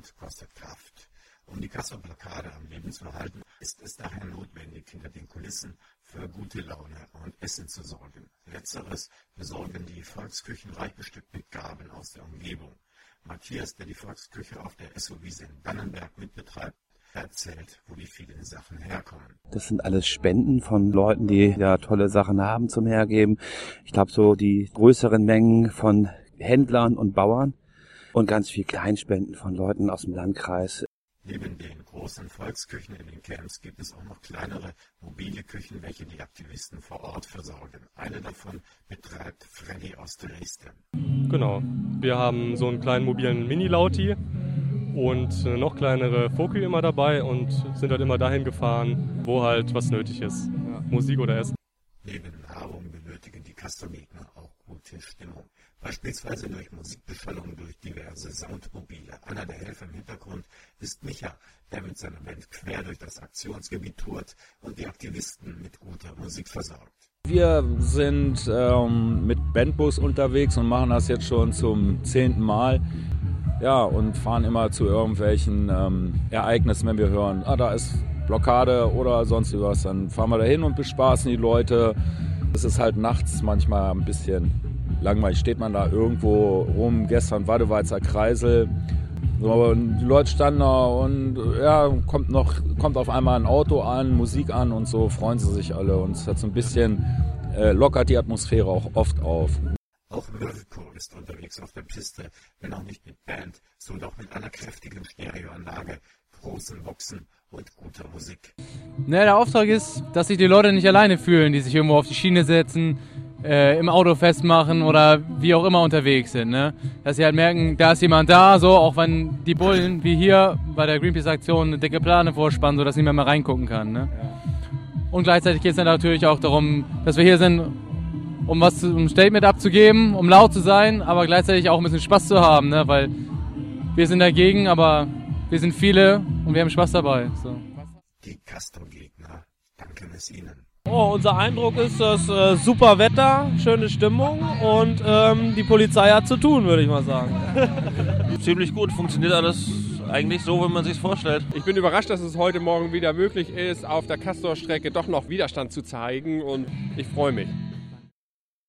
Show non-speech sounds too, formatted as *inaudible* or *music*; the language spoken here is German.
Aufwand kostet Kraft. Um die Castor-Blockade am Leben zu erhalten, ist es daher notwendig, hinter den Kulissen für gute Laune und Essen zu sorgen. Letzteres besorgen die Volksküchen reich bestückt mit Gaben aus der Umgebung. Matthias, der die Volksküche auf der SO-Wiese in Bannenberg mitbetreibt, erzählt, wo die vielen Sachen herkommen. Das sind alles Spenden von Leuten, die ja tolle Sachen haben zum Hergeben. Ich glaube so die größeren Mengen von Händlern und Bauern und ganz viel Kleinspenden von Leuten aus dem Landkreis. Neben den großen Volksküchen in den Camps gibt es auch noch kleinere mobile Küchen, welche die Aktivisten vor Ort versorgen. Eine davon betreibt Freddy aus Dresden. Genau. Wir haben so einen kleinen mobilen Mini-Lauti und noch kleinere Foki immer dabei und sind halt immer dahin gefahren, wo halt was nötig ist. Ja. Musik oder Essen. Neben Nahrung benötigen die Castorgegner auch gute Stimmung. Beispielsweise durch Musikbeschallung durch diverse Soundmobile. Einer der Helfer im Hintergrund ist Micha, der mit seiner Band quer durch das Aktionsgebiet tourt und die Aktivisten mit guter Musik versorgt. Wir sind ähm, mit Bandbus unterwegs und machen das jetzt schon zum zehnten Mal. Ja, und fahren immer zu irgendwelchen ähm, Ereignissen, wenn wir hören, ah, da ist Blockade oder sonst was. Dann fahren wir dahin und bespaßen die Leute. Es ist halt nachts manchmal ein bisschen langweilig. Steht man da irgendwo rum, gestern Wadeweizer Kreisel. So, die Leute standen da und ja, kommt noch, kommt auf einmal ein Auto an, Musik an und so freuen sie sich alle. Und es hat so ein bisschen äh, lockert die Atmosphäre auch oft auf. Auch Mirko ist unterwegs auf der Piste, wenn auch nicht mit Band, so doch mit einer kräftigen Stereoanlage, großen Boxen und guter Musik. Ne, der Auftrag ist, dass sich die Leute nicht alleine fühlen, die sich irgendwo auf die Schiene setzen, äh, im Auto festmachen oder wie auch immer unterwegs sind. Ne? Dass sie halt merken, da ist jemand da, so auch wenn die Bullen, wie hier bei der Greenpeace-Aktion, eine dicke Plane vorspannen, sodass niemand mehr reingucken kann. Ne? Und gleichzeitig geht es dann natürlich auch darum, dass wir hier sind, um was um ein Statement abzugeben, um laut zu sein, aber gleichzeitig auch ein bisschen Spaß zu haben, ne? weil wir sind dagegen, aber wir sind viele und wir haben Spaß dabei. So. Die Castro-Gegner danken es Ihnen. Oh, unser Eindruck ist das äh, super Wetter, schöne Stimmung und ähm, die Polizei hat zu tun, würde ich mal sagen. *laughs* Ziemlich gut, funktioniert alles eigentlich so, wie man sich vorstellt. Ich bin überrascht, dass es heute Morgen wieder möglich ist, auf der Castor-Strecke doch noch Widerstand zu zeigen und ich freue mich.